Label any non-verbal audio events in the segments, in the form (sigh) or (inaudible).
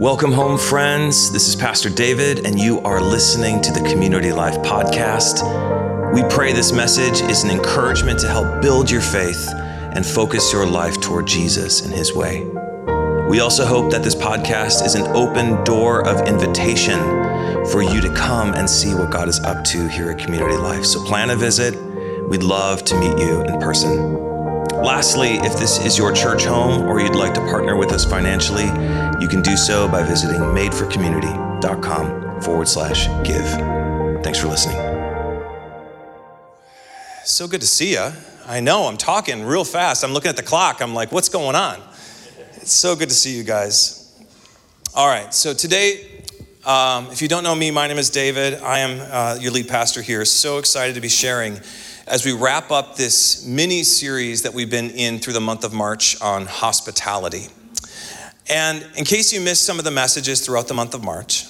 Welcome home, friends. This is Pastor David, and you are listening to the Community Life Podcast. We pray this message is an encouragement to help build your faith and focus your life toward Jesus and His way. We also hope that this podcast is an open door of invitation for you to come and see what God is up to here at Community Life. So plan a visit. We'd love to meet you in person. Lastly, if this is your church home or you'd like to partner with us financially, you can do so by visiting madeforcommunity.com forward slash give. Thanks for listening. So good to see you. I know I'm talking real fast. I'm looking at the clock. I'm like, what's going on? It's so good to see you guys. All right, so today, um, if you don't know me, my name is David. I am uh, your lead pastor here. So excited to be sharing as we wrap up this mini series that we've been in through the month of March on hospitality. And in case you missed some of the messages throughout the month of March,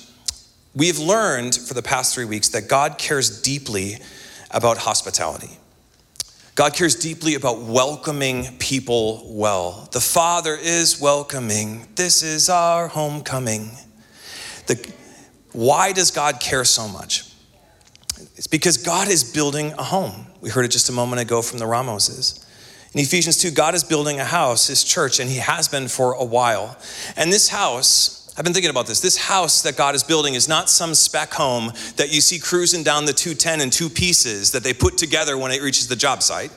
we've learned for the past three weeks that God cares deeply about hospitality. God cares deeply about welcoming people well. The Father is welcoming. This is our homecoming. The, why does God care so much? It's because God is building a home. We heard it just a moment ago from the Ramoses. In Ephesians 2, God is building a house, his church, and he has been for a while. And this house, I've been thinking about this. This house that God is building is not some spec home that you see cruising down the 210 in two pieces that they put together when it reaches the job site.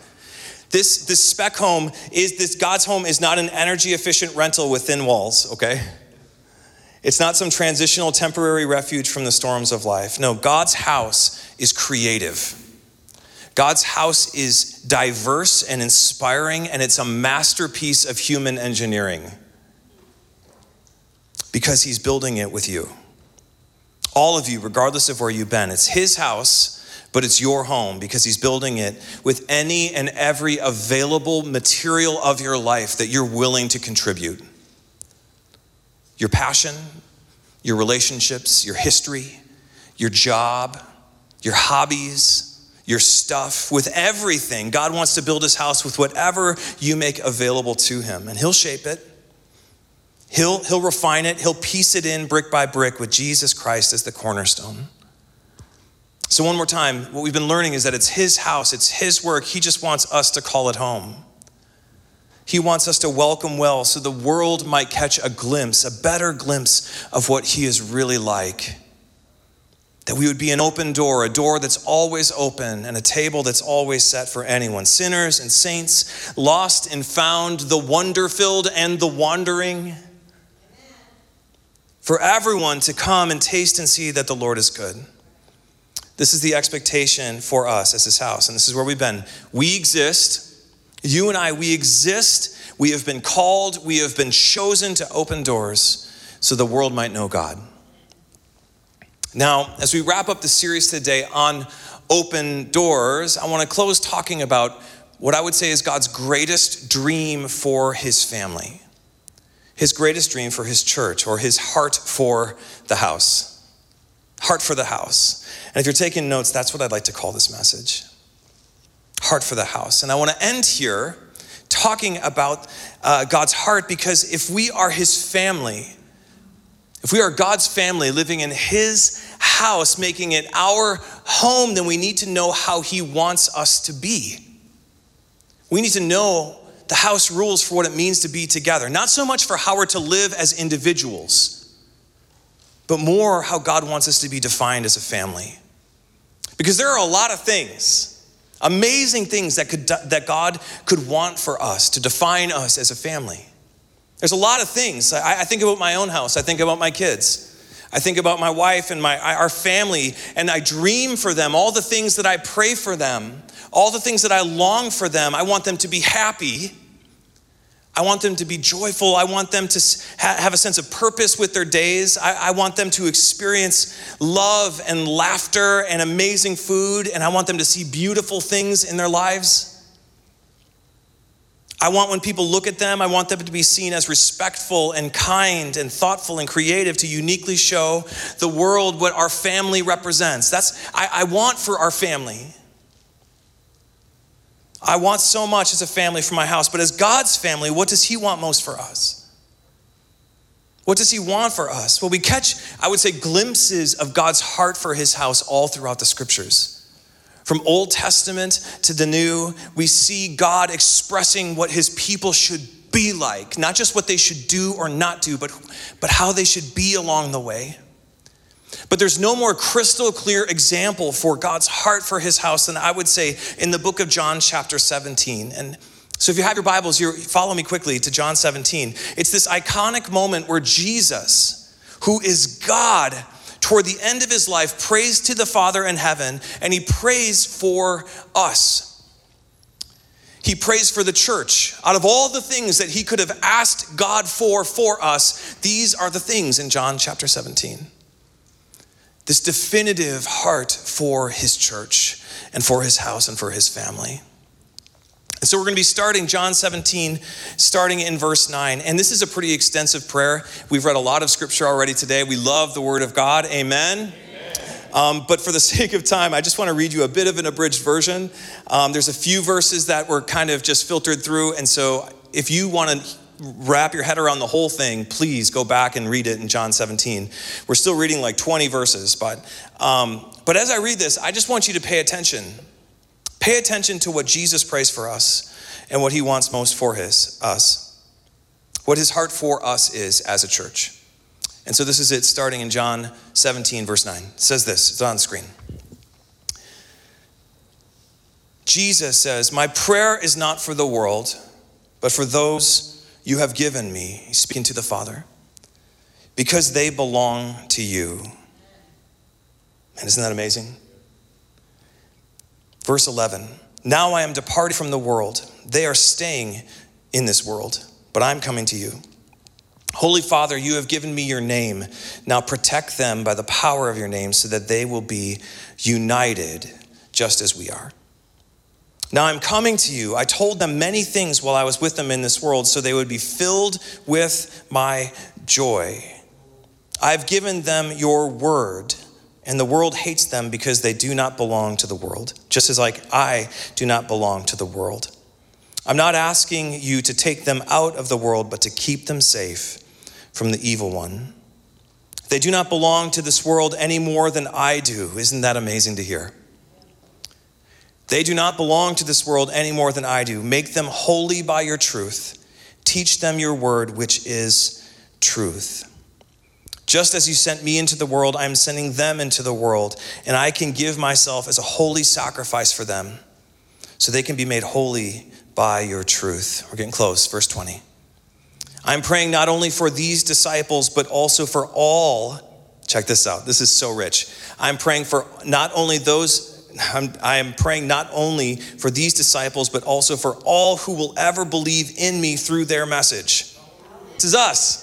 This, this spec home is this God's home is not an energy efficient rental with thin walls, okay? It's not some transitional temporary refuge from the storms of life. No, God's house is creative. God's house is diverse and inspiring, and it's a masterpiece of human engineering because He's building it with you. All of you, regardless of where you've been, it's His house, but it's your home because He's building it with any and every available material of your life that you're willing to contribute your passion, your relationships, your history, your job, your hobbies, your stuff, with everything. God wants to build his house with whatever you make available to him, and he'll shape it. He'll, he'll refine it, he'll piece it in brick by brick with Jesus Christ as the cornerstone. So, one more time, what we've been learning is that it's his house, it's his work. He just wants us to call it home. He wants us to welcome well so the world might catch a glimpse, a better glimpse of what He is really like. That we would be an open door, a door that's always open, and a table that's always set for anyone sinners and saints, lost and found, the wonder filled and the wandering. For everyone to come and taste and see that the Lord is good. This is the expectation for us as His house, and this is where we've been. We exist you and I, we exist, we have been called, we have been chosen to open doors so the world might know God. Now, as we wrap up the series today on open doors, I want to close talking about what I would say is God's greatest dream for his family, his greatest dream for his church, or his heart for the house. Heart for the house. And if you're taking notes, that's what I'd like to call this message heart for the house. And I want to end here talking about uh, God's heart because if we are His family, if we are God's family living in His house, making it our home, then we need to know how He wants us to be. We need to know the house rules for what it means to be together. Not so much for how we're to live as individuals, but more how God wants us to be defined as a family. Because there are a lot of things Amazing things that, could, that God could want for us to define us as a family. There's a lot of things. I, I think about my own house, I think about my kids. I think about my wife and my, our family, and I dream for them, all the things that I pray for them, all the things that I long for them. I want them to be happy. I want them to be joyful. I want them to have a sense of purpose with their days. I, I, want them to experience love and laughter and amazing food. And I want them to see beautiful things in their lives. I want when people look at them, I want them to be seen as respectful and kind and thoughtful and creative to uniquely show the world what our family represents. That's, I, I want for our family. I want so much as a family for my house, but as God's family, what does He want most for us? What does he want for us? Well, we catch, I would say, glimpses of God's heart for his house all throughout the scriptures. From Old Testament to the New, we see God expressing what his people should be like, not just what they should do or not do, but, but how they should be along the way. But there's no more crystal clear example for God's heart for his house than I would say in the book of John, chapter 17. And so if you have your Bibles, you follow me quickly to John 17. It's this iconic moment where Jesus, who is God, toward the end of his life, prays to the Father in heaven and he prays for us. He prays for the church. Out of all the things that he could have asked God for for us, these are the things in John chapter 17 this definitive heart for his church and for his house and for his family. So we're going to be starting John 17, starting in verse 9. And this is a pretty extensive prayer. We've read a lot of scripture already today. We love the word of God. Amen. Um, but for the (laughs) sake of time, I just want to read you a bit of an abridged version. Um, there's a few verses that were kind of just filtered through. And so if you want to wrap your head around the whole thing, please go back and read it in John 17. We're still reading like 20 verses, but um, but as I read this, I just want you to pay attention. Pay attention to what Jesus prays for us and what He wants most for His us. What His heart for us is as a church. And so this is it, starting in John 17, verse 9. It says this. It's on screen. Jesus says, "My prayer is not for the world, but for those." you have given me, he's speaking to the Father, because they belong to you. And isn't that amazing? Verse 11 Now I am departed from the world. They are staying in this world, but I'm coming to you. Holy Father, you have given me your name. Now protect them by the power of your name so that they will be united just as we are. Now I'm coming to you. I told them many things while I was with them in this world, so they would be filled with my joy. I've given them your word, and the world hates them because they do not belong to the world, just as like I do not belong to the world. I'm not asking you to take them out of the world, but to keep them safe from the evil one. They do not belong to this world any more than I do. Isn't that amazing to hear? They do not belong to this world any more than I do. Make them holy by your truth. Teach them your word, which is truth. Just as you sent me into the world, I am sending them into the world, and I can give myself as a holy sacrifice for them so they can be made holy by your truth. We're getting close. Verse 20. I'm praying not only for these disciples, but also for all. Check this out. This is so rich. I'm praying for not only those I'm, I am praying not only for these disciples, but also for all who will ever believe in me through their message. This is us.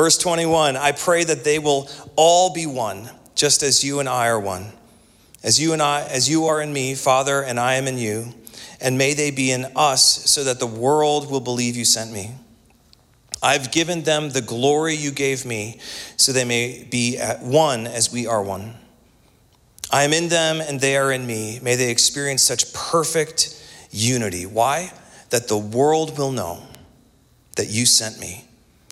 Verse 21 I pray that they will all be one, just as you and I are one. As you and I, as you are in me, Father, and I am in you, and may they be in us, so that the world will believe you sent me. I've given them the glory you gave me, so they may be at one as we are one. I am in them and they are in me. May they experience such perfect unity. Why? That the world will know that you sent me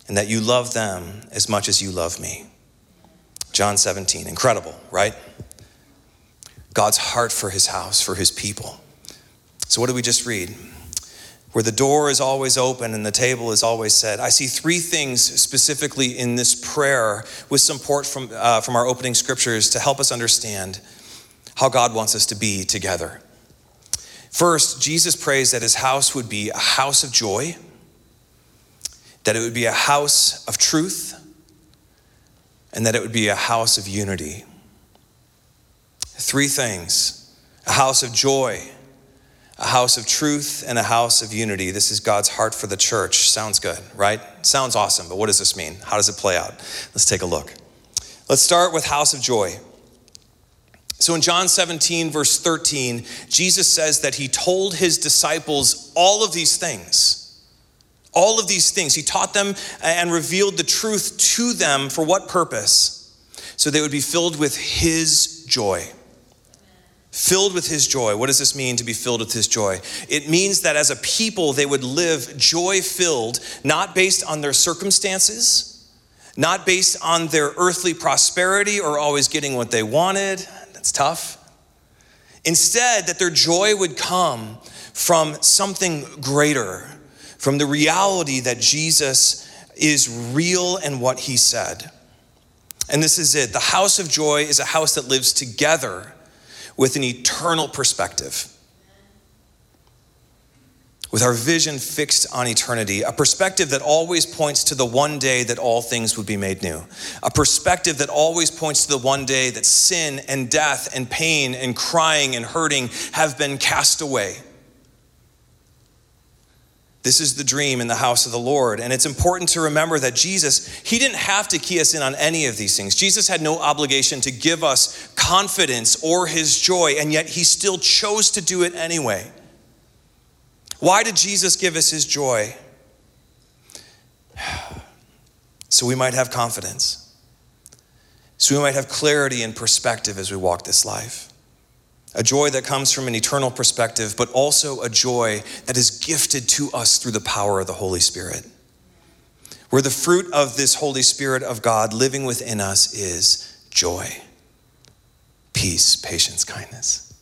and that you love them as much as you love me. John 17. Incredible, right? God's heart for his house, for his people. So, what did we just read? where the door is always open and the table is always set. I see three things specifically in this prayer with support from, uh, from our opening scriptures to help us understand how God wants us to be together. First, Jesus prays that his house would be a house of joy, that it would be a house of truth, and that it would be a house of unity. Three things a house of joy a house of truth and a house of unity. This is God's heart for the church. Sounds good, right? Sounds awesome, but what does this mean? How does it play out? Let's take a look. Let's start with house of joy. So in John 17, verse 13, Jesus says that he told his disciples all of these things. All of these things. He taught them and revealed the truth to them for what purpose? So they would be filled with his joy filled with his joy. What does this mean to be filled with his joy? It means that as a people, they would live joy filled, not based on their circumstances, not based on their earthly prosperity or always getting what they wanted. That's tough. Instead, that their joy would come from something greater, from the reality that Jesus is real and what he said. And this is it. The house of joy is a house that lives together with an eternal perspective with our vision fixed on eternity, a perspective that always points to the one day that all things would be made new, a perspective that always points to the one day that sin and death and pain and crying and hurting have been cast away. This is the dream in the house of the Lord. And it's important to remember that Jesus, he didn't have to key us in on any of these things. Jesus had no obligation to give us confidence or his joy, and yet he still chose to do it anyway. Why did Jesus give us his joy? (sighs) So we might have confidence. So we might have clarity and perspective as we walk this life. A joy that comes from an eternal perspective, but also a joy that is gifted to us through the power of the Holy Spirit. Where the fruit of this Holy Spirit of God living within us is joy, peace, patience, kindness.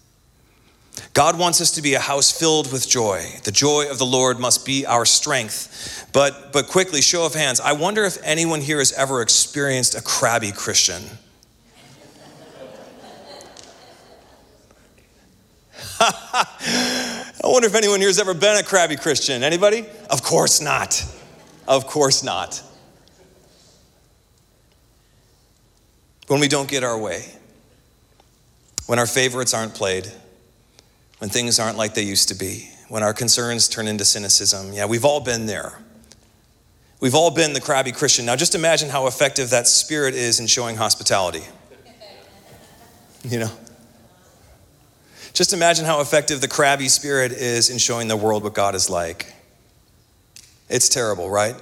God wants us to be a house filled with joy. The joy of the Lord must be our strength. But, but quickly, show of hands, I wonder if anyone here has ever experienced a crabby Christian. I wonder if anyone here has ever been a crabby Christian. Anybody? Of course not. Of course not. When we don't get our way, when our favorites aren't played, when things aren't like they used to be, when our concerns turn into cynicism. Yeah, we've all been there. We've all been the crabby Christian. Now, just imagine how effective that spirit is in showing hospitality. You know? Just imagine how effective the crabby spirit is in showing the world what God is like. It's terrible, right?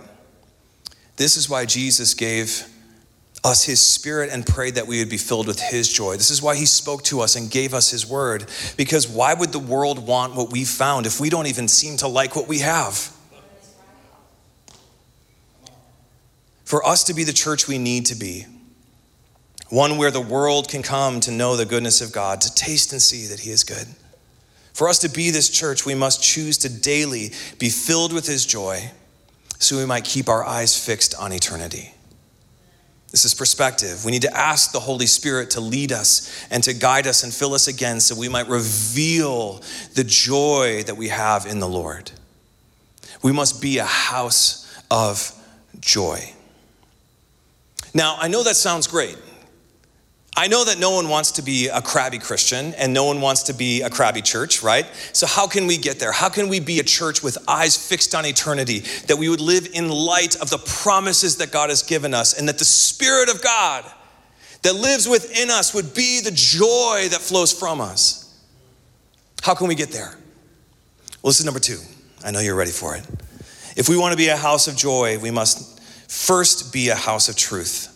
This is why Jesus gave us his spirit and prayed that we would be filled with his joy. This is why he spoke to us and gave us his word. Because why would the world want what we found if we don't even seem to like what we have? For us to be the church we need to be, one where the world can come to know the goodness of God, to taste and see that he is good. For us to be this church, we must choose to daily be filled with his joy so we might keep our eyes fixed on eternity. This is perspective. We need to ask the Holy Spirit to lead us and to guide us and fill us again so we might reveal the joy that we have in the Lord. We must be a house of joy. Now, I know that sounds great. I know that no one wants to be a crabby Christian and no one wants to be a crabby church, right? So, how can we get there? How can we be a church with eyes fixed on eternity, that we would live in light of the promises that God has given us, and that the Spirit of God that lives within us would be the joy that flows from us? How can we get there? Well, this is number two. I know you're ready for it. If we want to be a house of joy, we must first be a house of truth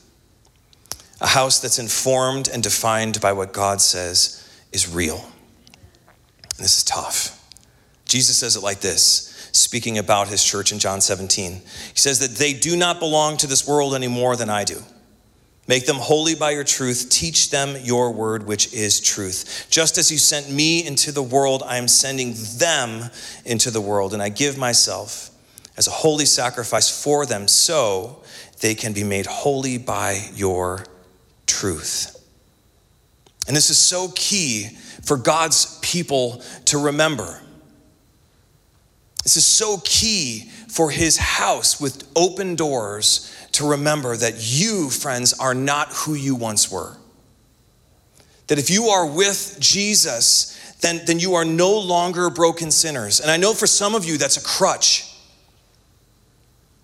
a house that's informed and defined by what God says is real. And this is tough. Jesus says it like this, speaking about his church in John 17. He says that they do not belong to this world any more than I do. Make them holy by your truth. Teach them your word, which is truth. Just as you sent me into the world, I am sending them into the world. And I give myself as a holy sacrifice for them so they can be made holy by your truth. And this is so key for God's people to remember. This is so key for his house with open doors to remember that you, friends, are not who you once were. That if you are with Jesus, then, then you are no longer broken sinners. And I know for some of you that's a crutch.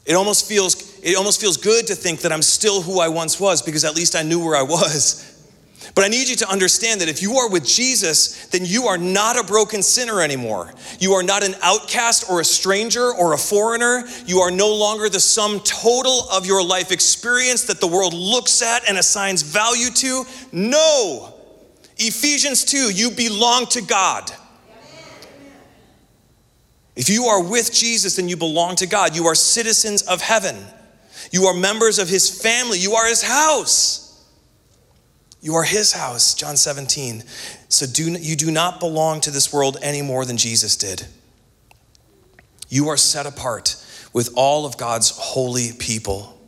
It almost feels it almost feels good to think that I'm still who I once was because at least I knew where I was. But I need you to understand that if you are with Jesus, then you are not a broken sinner anymore. You are not an outcast or a stranger or a foreigner. You are no longer the sum total of your life experience that the world looks at and assigns value to. No. Ephesians 2, you belong to God. If you are with Jesus, then you belong to God. You are citizens of heaven. You are members of his family. You are his house. You are his house, John 17. So do, you do not belong to this world any more than Jesus did. You are set apart with all of God's holy people.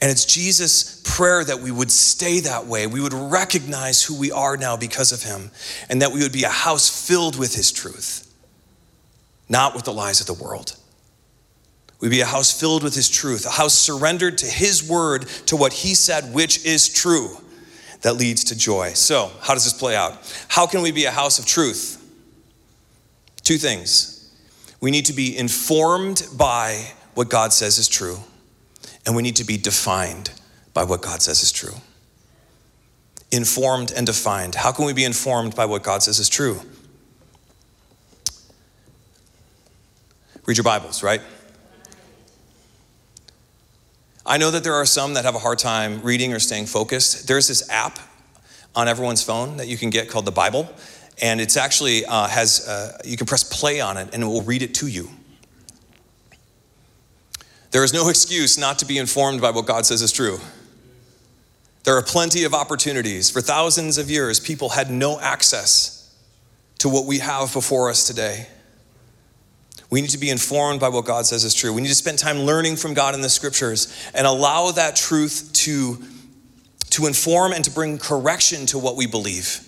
And it's Jesus' prayer that we would stay that way. We would recognize who we are now because of him, and that we would be a house filled with his truth, not with the lies of the world. We'd be a house filled with his truth, a house surrendered to his word, to what he said, which is true, that leads to joy. So, how does this play out? How can we be a house of truth? Two things. We need to be informed by what God says is true and we need to be defined by what God says is true. Informed and defined. How can we be informed by what God says is true? Read your Bibles, right? I know that there are some that have a hard time reading or staying focused. There's this app on everyone's phone that you can get called the Bible, and it's actually uh, has uh, you can press play on it and it will read it to you. There is no excuse not to be informed by what God says is true. There are plenty of opportunities. For thousands of years, people had no access to what we have before us today. We need to be informed by what God says is true. We need to spend time learning from God in the scriptures and allow that truth to, to inform and to bring correction to what we believe.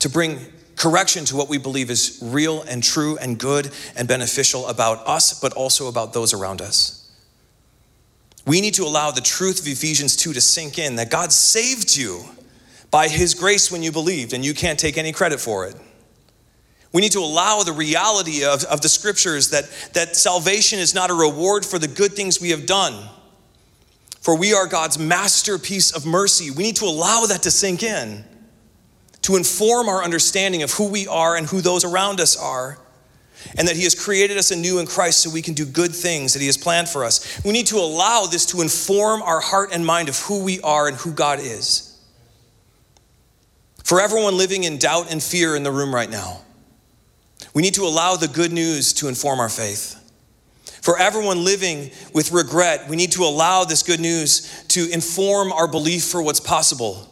To bring correction to what we believe is real and true and good and beneficial about us, but also about those around us. We need to allow the truth of Ephesians 2 to sink in that God saved you by his grace when you believed, and you can't take any credit for it. We need to allow the reality of, of the scriptures that, that salvation is not a reward for the good things we have done. For we are God's masterpiece of mercy. We need to allow that to sink in to inform our understanding of who we are and who those around us are. And that He has created us anew in Christ so we can do good things that He has planned for us. We need to allow this to inform our heart and mind of who we are and who God is. For everyone living in doubt and fear in the room right now, we need to allow the good news to inform our faith. For everyone living with regret, we need to allow this good news to inform our belief for what's possible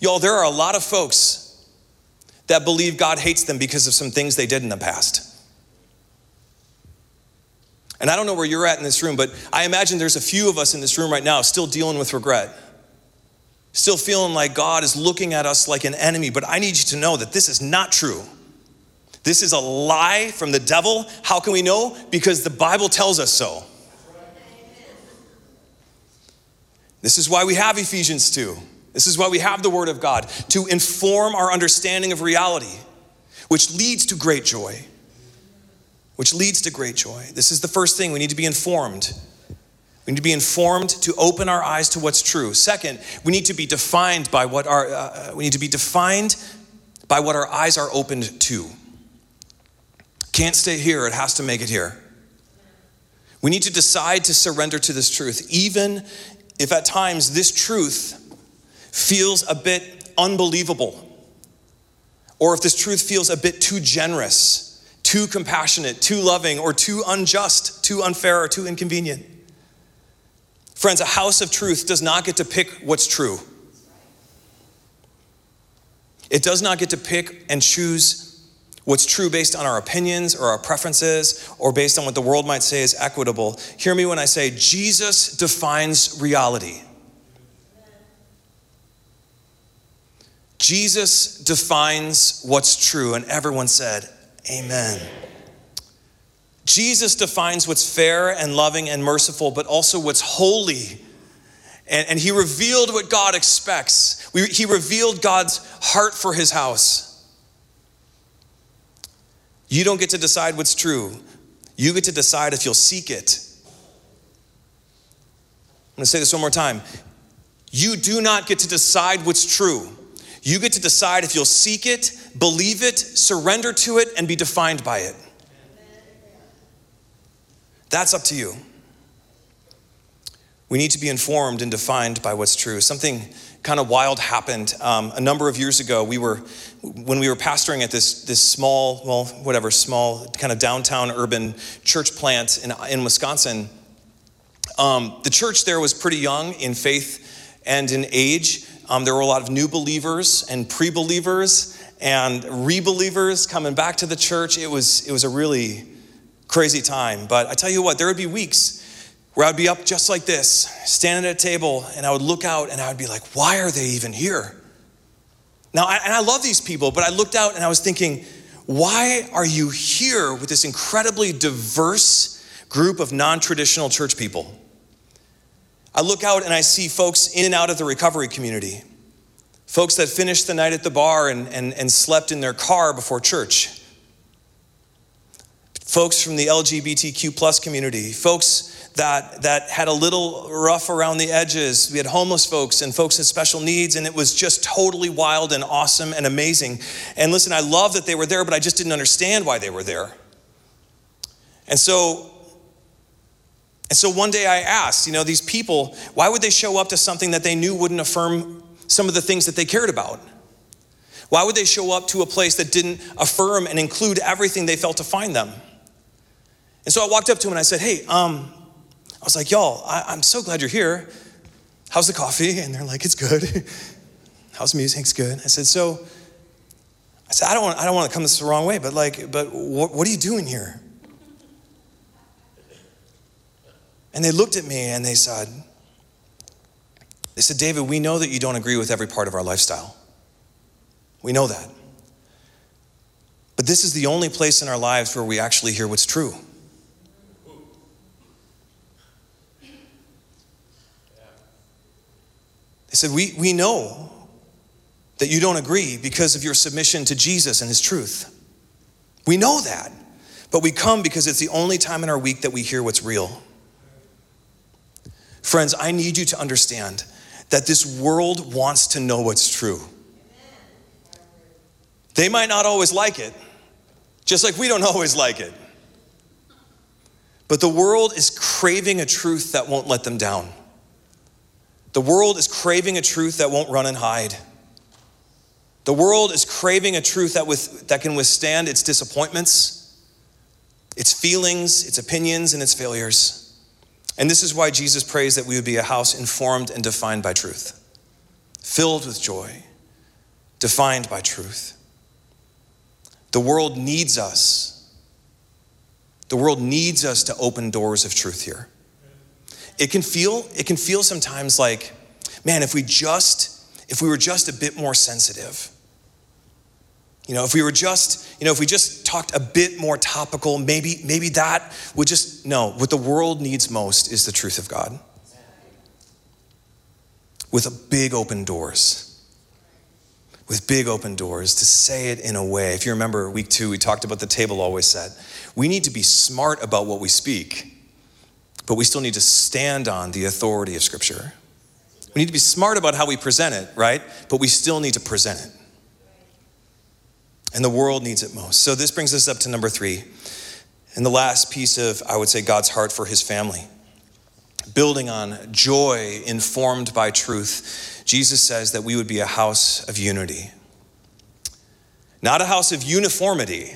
Y'all, there are a lot of folks that believe God hates them because of some things they did in the past. And I don't know where you're at in this room, but I imagine there's a few of us in this room right now still dealing with regret. Still feeling like God is looking at us like an enemy, but I need you to know that this is not true. This is a lie from the devil. How can we know? Because the Bible tells us so. This is why we have Ephesians 2. This is why we have the Word of God to inform our understanding of reality, which leads to great joy. Which leads to great joy. This is the first thing. We need to be informed. We need to be informed to open our eyes to what's true. Second, we need to be defined by what our uh, we need to be defined by what our eyes are opened to. Can't stay here, it has to make it here. We need to decide to surrender to this truth, even if at times this truth feels a bit unbelievable, or if this truth feels a bit too generous, too compassionate, too loving, or too unjust, too unfair, or too inconvenient. Friends, a house of truth does not get to pick what's true. It does not get to pick and choose what's true based on our opinions or our preferences or based on what the world might say is equitable. Hear me when I say Jesus defines reality. Jesus defines what's true, and everyone said, Amen. Jesus defines what's fair and loving and merciful, but also what's holy. And, and he revealed what God expects. We, he revealed God's heart for his house. You don't get to decide what's true, you get to decide if you'll seek it. I'm gonna say this one more time. You do not get to decide what's true. You get to decide if you'll seek it, believe it, surrender to it, and be defined by it. That's up to you. We need to be informed and defined by what's true. Something kind of wild happened um, a number of years ago. We were, when we were pastoring at this, this small, well, whatever, small kind of downtown urban church plant in, in Wisconsin. Um, the church there was pretty young in faith and in age. Um, there were a lot of new believers and pre believers and re believers coming back to the church. It was, it was a really crazy time. But I tell you what, there would be weeks where I'd be up just like this, standing at a table, and I would look out and I would be like, why are they even here? Now, I, and I love these people, but I looked out and I was thinking, why are you here with this incredibly diverse group of non traditional church people? I look out and I see folks in and out of the recovery community, folks that finished the night at the bar and, and, and slept in their car before church, folks from the LGBTQ plus community, folks that, that had a little rough around the edges. We had homeless folks and folks with special needs, and it was just totally wild and awesome and amazing. And listen, I love that they were there, but I just didn't understand why they were there. And so, and so one day I asked, you know, these people, why would they show up to something that they knew wouldn't affirm some of the things that they cared about? Why would they show up to a place that didn't affirm and include everything they felt to find them? And so I walked up to him and I said, Hey, um, I was like, y'all, I, am so glad you're here. How's the coffee? And they're like, it's good. (laughs) How's the music? It's good. I said, so, I said, I don't want, I don't want to come this the wrong way, but like, but what, what are you doing here? And they looked at me and they said, they said, David, we know that you don't agree with every part of our lifestyle. We know that. But this is the only place in our lives where we actually hear what's true. They said, We, we know that you don't agree because of your submission to Jesus and his truth. We know that. But we come because it's the only time in our week that we hear what's real. Friends, I need you to understand that this world wants to know what's true. They might not always like it, just like we don't (laughs) always like it. But the world is craving a truth that won't let them down. The world is craving a truth that won't run and hide. The world is craving a truth that, with, that can withstand its disappointments, its feelings, its opinions, and its failures. And this is why Jesus prays that we would be a house informed and defined by truth, filled with joy, defined by truth. The world needs us. The world needs us to open doors of truth here it can feel it can feel sometimes like man if we just if we were just a bit more sensitive you know if we were just you know if we just talked a bit more topical maybe maybe that would just no what the world needs most is the truth of god. With a big open doors. With big open doors to say it in a way. If you remember week two we talked about the table always said we need to be smart about what we speak but we still need to stand on the authority of Scripture. We need to be smart about how we present it, right? But we still need to present it. And the world needs it most. So this brings us up to number three. And the last piece of, I would say, God's heart for his family. Building on joy informed by truth, Jesus says that we would be a house of unity. Not a house of uniformity,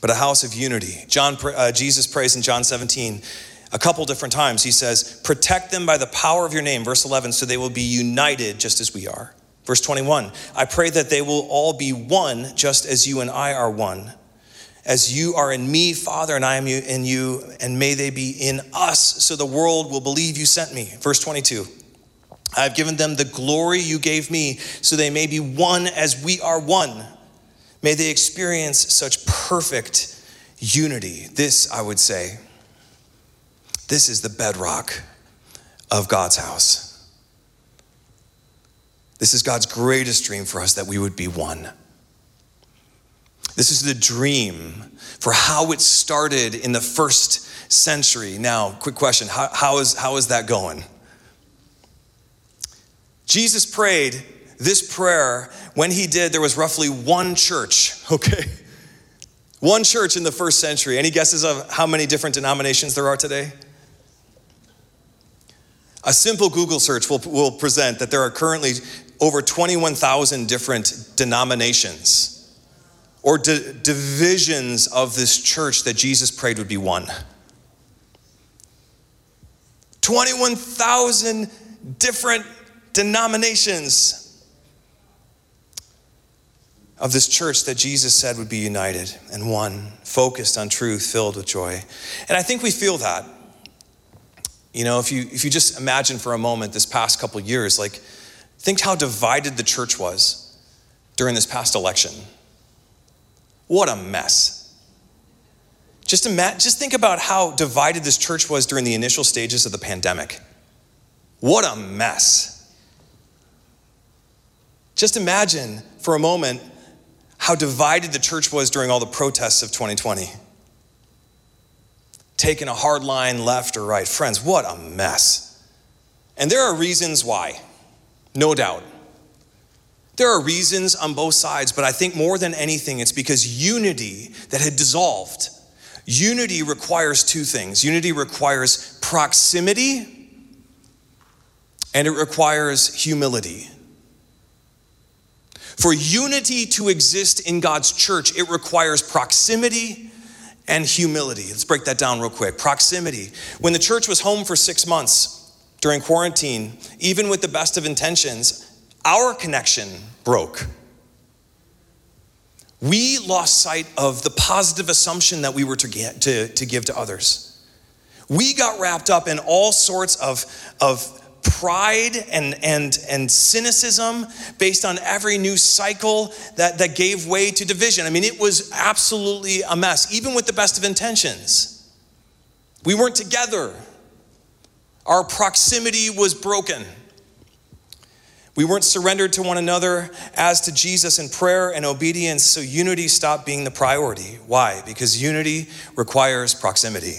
but a house of unity. John, uh, Jesus prays in John 17 a couple different times. He says, Protect them by the power of your name, verse 11, so they will be united just as we are. Verse 21, I pray that they will all be one just as you and I are one. As you are in me, Father, and I am in you, and may they be in us, so the world will believe you sent me. Verse 22, I have given them the glory you gave me, so they may be one as we are one. May they experience such perfect unity. This, I would say, this is the bedrock of God's house. This is God's greatest dream for us that we would be one. This is the dream for how it started in the first century. Now, quick question how, how, is, how is that going? Jesus prayed this prayer, when he did, there was roughly one church, (laughs) okay? One church in the first century. Any guesses of how many different denominations there are today? A simple Google search will, will present that there are currently over 21,000 different denominations or di- divisions of this church that Jesus prayed would be one. 21,000 different denominations of this church that Jesus said would be united and one, focused on truth, filled with joy. And I think we feel that. You know, if you if you just imagine for a moment this past couple years, like think how divided the church was during this past election. What a mess. Just, ima- just think about how divided this church was during the initial stages of the pandemic. What a mess. Just imagine for a moment how divided the church was during all the protests of 2020. Taking a hard line left or right. Friends, what a mess. And there are reasons why, no doubt. There are reasons on both sides, but I think more than anything, it's because unity that had dissolved. Unity requires two things unity requires proximity, and it requires humility. For unity to exist in God's church, it requires proximity and humility. Let's break that down real quick. Proximity. When the church was home for six months during quarantine, even with the best of intentions, our connection broke. We lost sight of the positive assumption that we were to, get, to, to give to others. We got wrapped up in all sorts of, of pride and, and, and cynicism based on every new cycle that, that gave way to division. I mean, it was absolutely a mess, even with the best of intentions. We weren't together, our proximity was broken. We weren't surrendered to one another as to Jesus in prayer and obedience, so unity stopped being the priority. Why? Because unity requires proximity.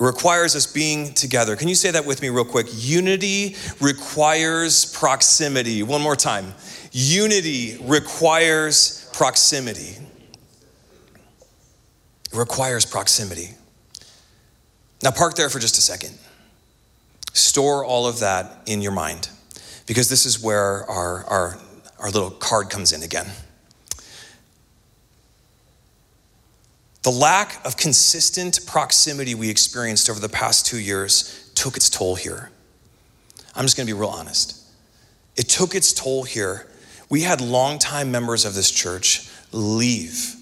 Requires us being together. Can you say that with me, real quick? Unity requires proximity. One more time. Unity requires proximity. It requires proximity. Now, park there for just a second. Store all of that in your mind because this is where our, our, our little card comes in again. The lack of consistent proximity we experienced over the past two years took its toll here. I'm just gonna be real honest. It took its toll here. We had longtime members of this church leave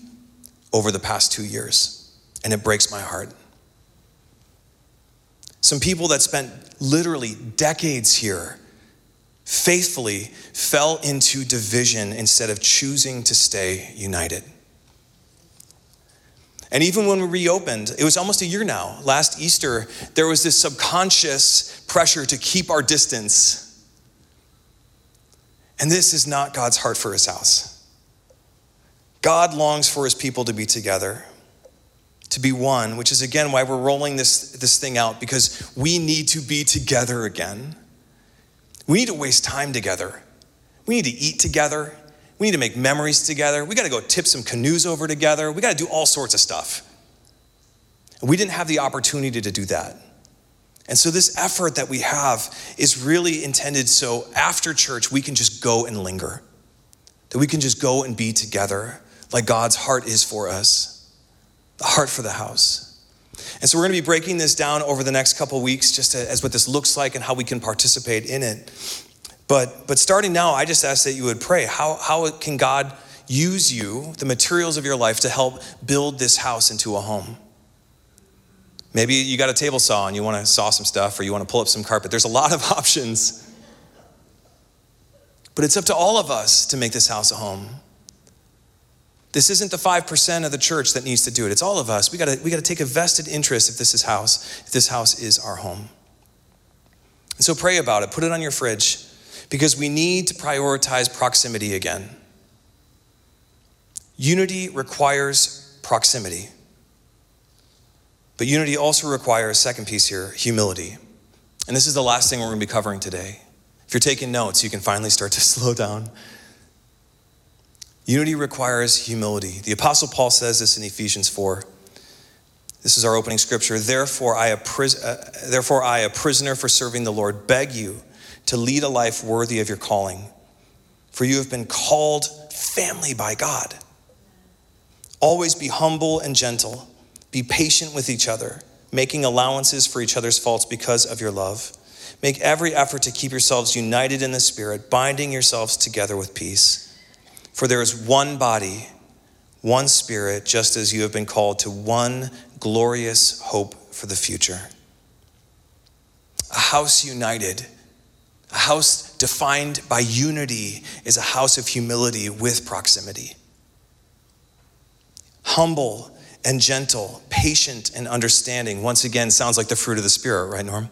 over the past two years, and it breaks my heart. Some people that spent literally decades here faithfully fell into division instead of choosing to stay united. And even when we reopened, it was almost a year now, last Easter, there was this subconscious pressure to keep our distance. And this is not God's heart for his house. God longs for his people to be together, to be one, which is again why we're rolling this, this thing out, because we need to be together again. We need to waste time together. We need to eat together. We need to make memories together. We got to go tip some canoes over together. We got to do all sorts of stuff. And we didn't have the opportunity to do that. And so, this effort that we have is really intended so after church, we can just go and linger, that we can just go and be together like God's heart is for us, the heart for the house. And so, we're going to be breaking this down over the next couple weeks, just as what this looks like and how we can participate in it. But, but starting now, I just ask that you would pray. How, how can God use you, the materials of your life, to help build this house into a home? Maybe you got a table saw and you want to saw some stuff or you want to pull up some carpet. There's a lot of (laughs) options. But it's up to all of us to make this house a home. This isn't the 5% of the church that needs to do it. It's all of us. We got we to take a vested interest if this is house, if this house is our home. And so pray about it. Put it on your fridge because we need to prioritize proximity again. Unity requires proximity. But unity also requires, a second piece here, humility. And this is the last thing we're going to be covering today. If you're taking notes, you can finally start to (laughs) slow down. Unity requires humility. The Apostle Paul says this in Ephesians 4. This is our opening scripture. Therefore I, a pris- uh, therefore, I, a prisoner for serving the Lord, beg you to lead a life worthy of your calling. For you have been called family by God. Always be humble and gentle. Be patient with each other, making allowances for each other's faults because of your love. Make every effort to keep yourselves united in the Spirit, binding yourselves together with peace. For there is one body, one Spirit, just as you have been called to one glorious hope for the future. A house united, a house defined by unity, is a house of humility with proximity. Humble and gentle, patient and understanding. Once again, sounds like the fruit of the Spirit, right, Norm?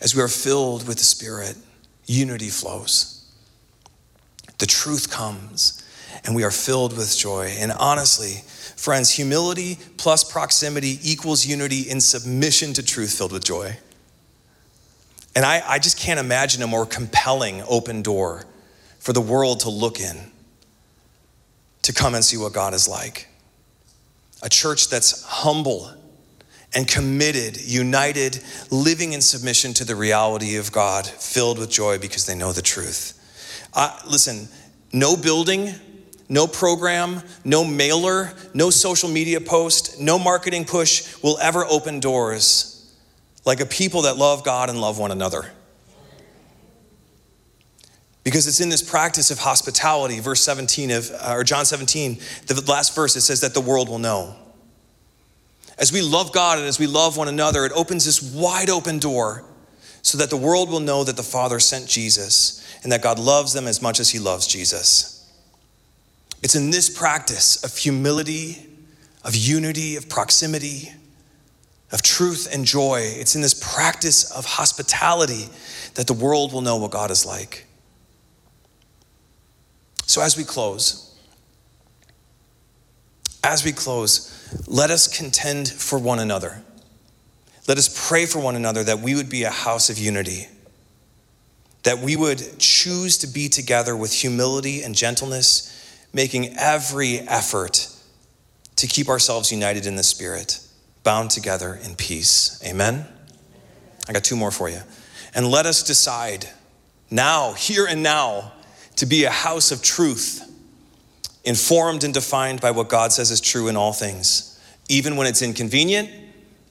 As we are filled with the Spirit, unity flows. The truth comes and we are filled with joy. And honestly, friends, humility plus proximity equals unity in submission to truth filled with joy. And I, I just can't imagine a more compelling open door for the world to look in to come and see what God is like. A church that's humble and committed, united, living in submission to the reality of God, filled with joy because they know the truth. Uh, listen, no building, no program, no mailer, no social media post, no marketing push will ever open doors like a people that love God and love one another. Because it's in this practice of hospitality, verse 17 of, uh, or John 17, the last verse, it says that the world will know. As we love God and as we love one another, it opens this wide open door so that the world will know that the Father sent Jesus and that God loves them as much as He loves Jesus. It's in this practice of humility, of unity, of proximity, of truth and joy. It's in this practice of hospitality that the world will know what God is like. So, as we close, as we close, let us contend for one another. Let us pray for one another that we would be a house of unity, that we would choose to be together with humility and gentleness making every effort to keep ourselves united in the Spirit, bound together in peace. Amen? I got two more for you. And let us decide now, here and now, to be a house of truth, informed and defined by what God says is true in all things, even when it's inconvenient,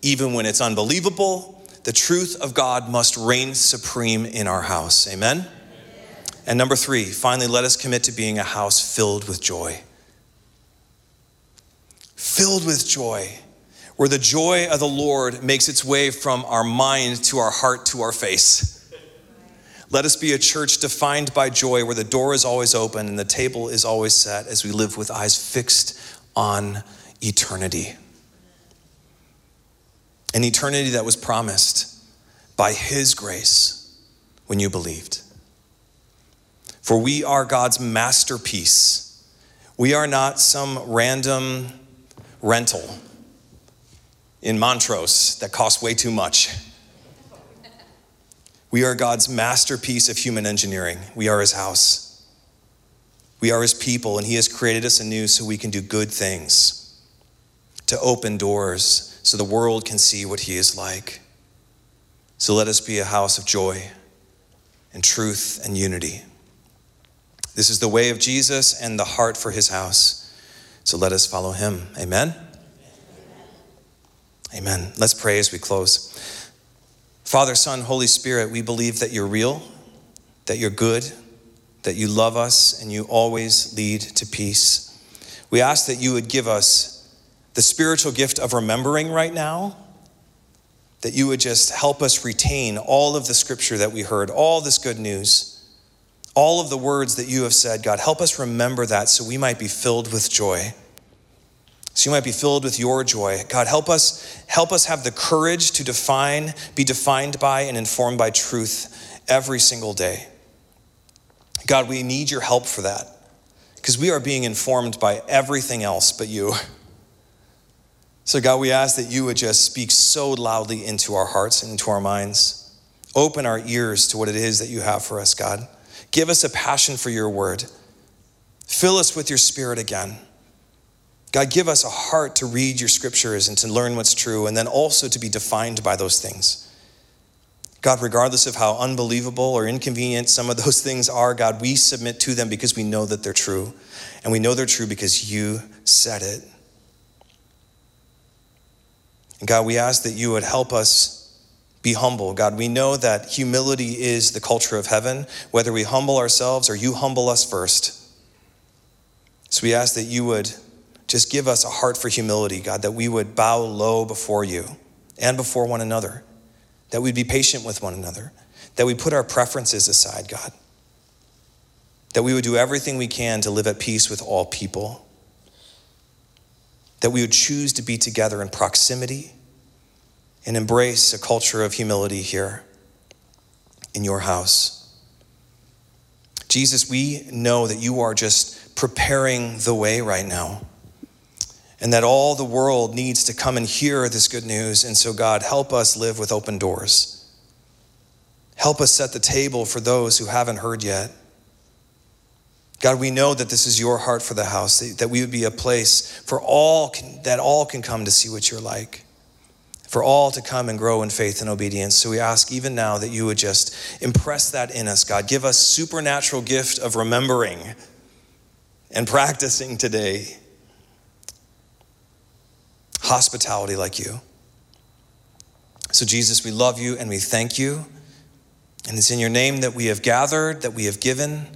even when it's unbelievable. The truth of God must reign supreme in our house. Amen? And number three, finally, let us commit to being a house filled with joy. Filled with joy, where the joy of the Lord makes its way from our mind to our heart to our face. Let us be a church defined by joy, where the door is always open and the table is always set as we live with eyes fixed on eternity. An eternity that was promised by His grace when you believed. For we are God's masterpiece. We are not some random rental in Montrose that costs way too much. We are God's masterpiece of human engineering. We are His house. We are His people, and He has created us anew so we can do good things, to open doors so the world can see what He is like. So let us be a house of joy and truth and unity. This is the way of Jesus and the heart for his house. So let us follow him. Amen. Amen. Let's pray as we close. Father, Son, Holy Spirit, we believe that you're real, that you're good, that you love us, and you always lead to peace. We ask that you would give us the spiritual gift of remembering right now, that you would just help us retain all of the scripture that we heard, all this good news all of the words that you have said, God, help us remember that so we might be filled with joy. So you might be filled with your joy. God, help us, help us have the courage to define, be defined by, and informed by truth every single day. God, we need your help for that because we are being informed by everything else but you. So, God, we ask that you would just speak so loudly into our hearts and into our minds. Open our ears to what it is that you have for us, God. Give us a passion for your word. Fill us with your spirit again. God, give us a heart to read your scriptures and to learn what's true, and then also to be defined by those things. God, regardless of how unbelievable or inconvenient some of those (laughs) things are, God, we submit to them because we know that they're true. And we know they're true because you said it. And God, we ask that you would help us be humble. God, we know that humility is the culture of heaven, whether we humble ourselves or you humble us first. So we ask that you would just give us a heart for humility, God, that we would bow low before you and before one another, that we'd be patient with one another, that we put our preferences aside, God, that we would do everything we can to live at peace with all people, that we would choose to be together in proximity and embrace a culture of humility here in your house. Jesus, we know that you are just preparing the way right now and that all the world needs to come and hear this good news. And so, God, help us live with open doors. Help us set the table for those who haven't heard yet. God, we know that this is your heart for the house, that we would be a place for all, that all can come to see what you're like, for all to come and grow in faith and obedience. So we ask even now that you would just impress that in us, God. Give us supernatural gift of remembering and practicing today hospitality like you. So, Jesus, we love you and we thank you. And it's in your name that we have gathered, that we have given.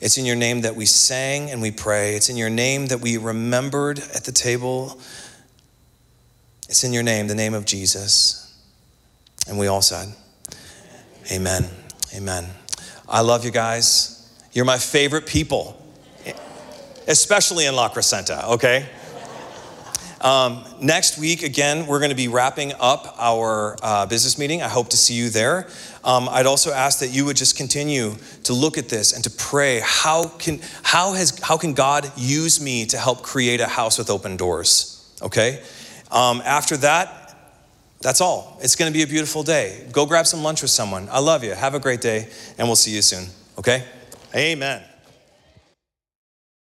It's in your name that we sang and we pray. It's in your name that we remembered at the table. It's in your name, the name of Jesus. And we all said, Amen. Amen. I love you guys. You're my favorite people, especially in La Crescenta, okay? Um, next week, again, we're going to be wrapping up our uh, business meeting. I hope to see you there. Um, I'd also ask that you would just continue to look at this and to pray. How can how has how can God use me to help create a house with open doors? Okay. Um, after that, that's all. It's going to be a beautiful day. Go grab some lunch with someone. I love you. Have a great day, and we'll see you soon. Okay. Amen.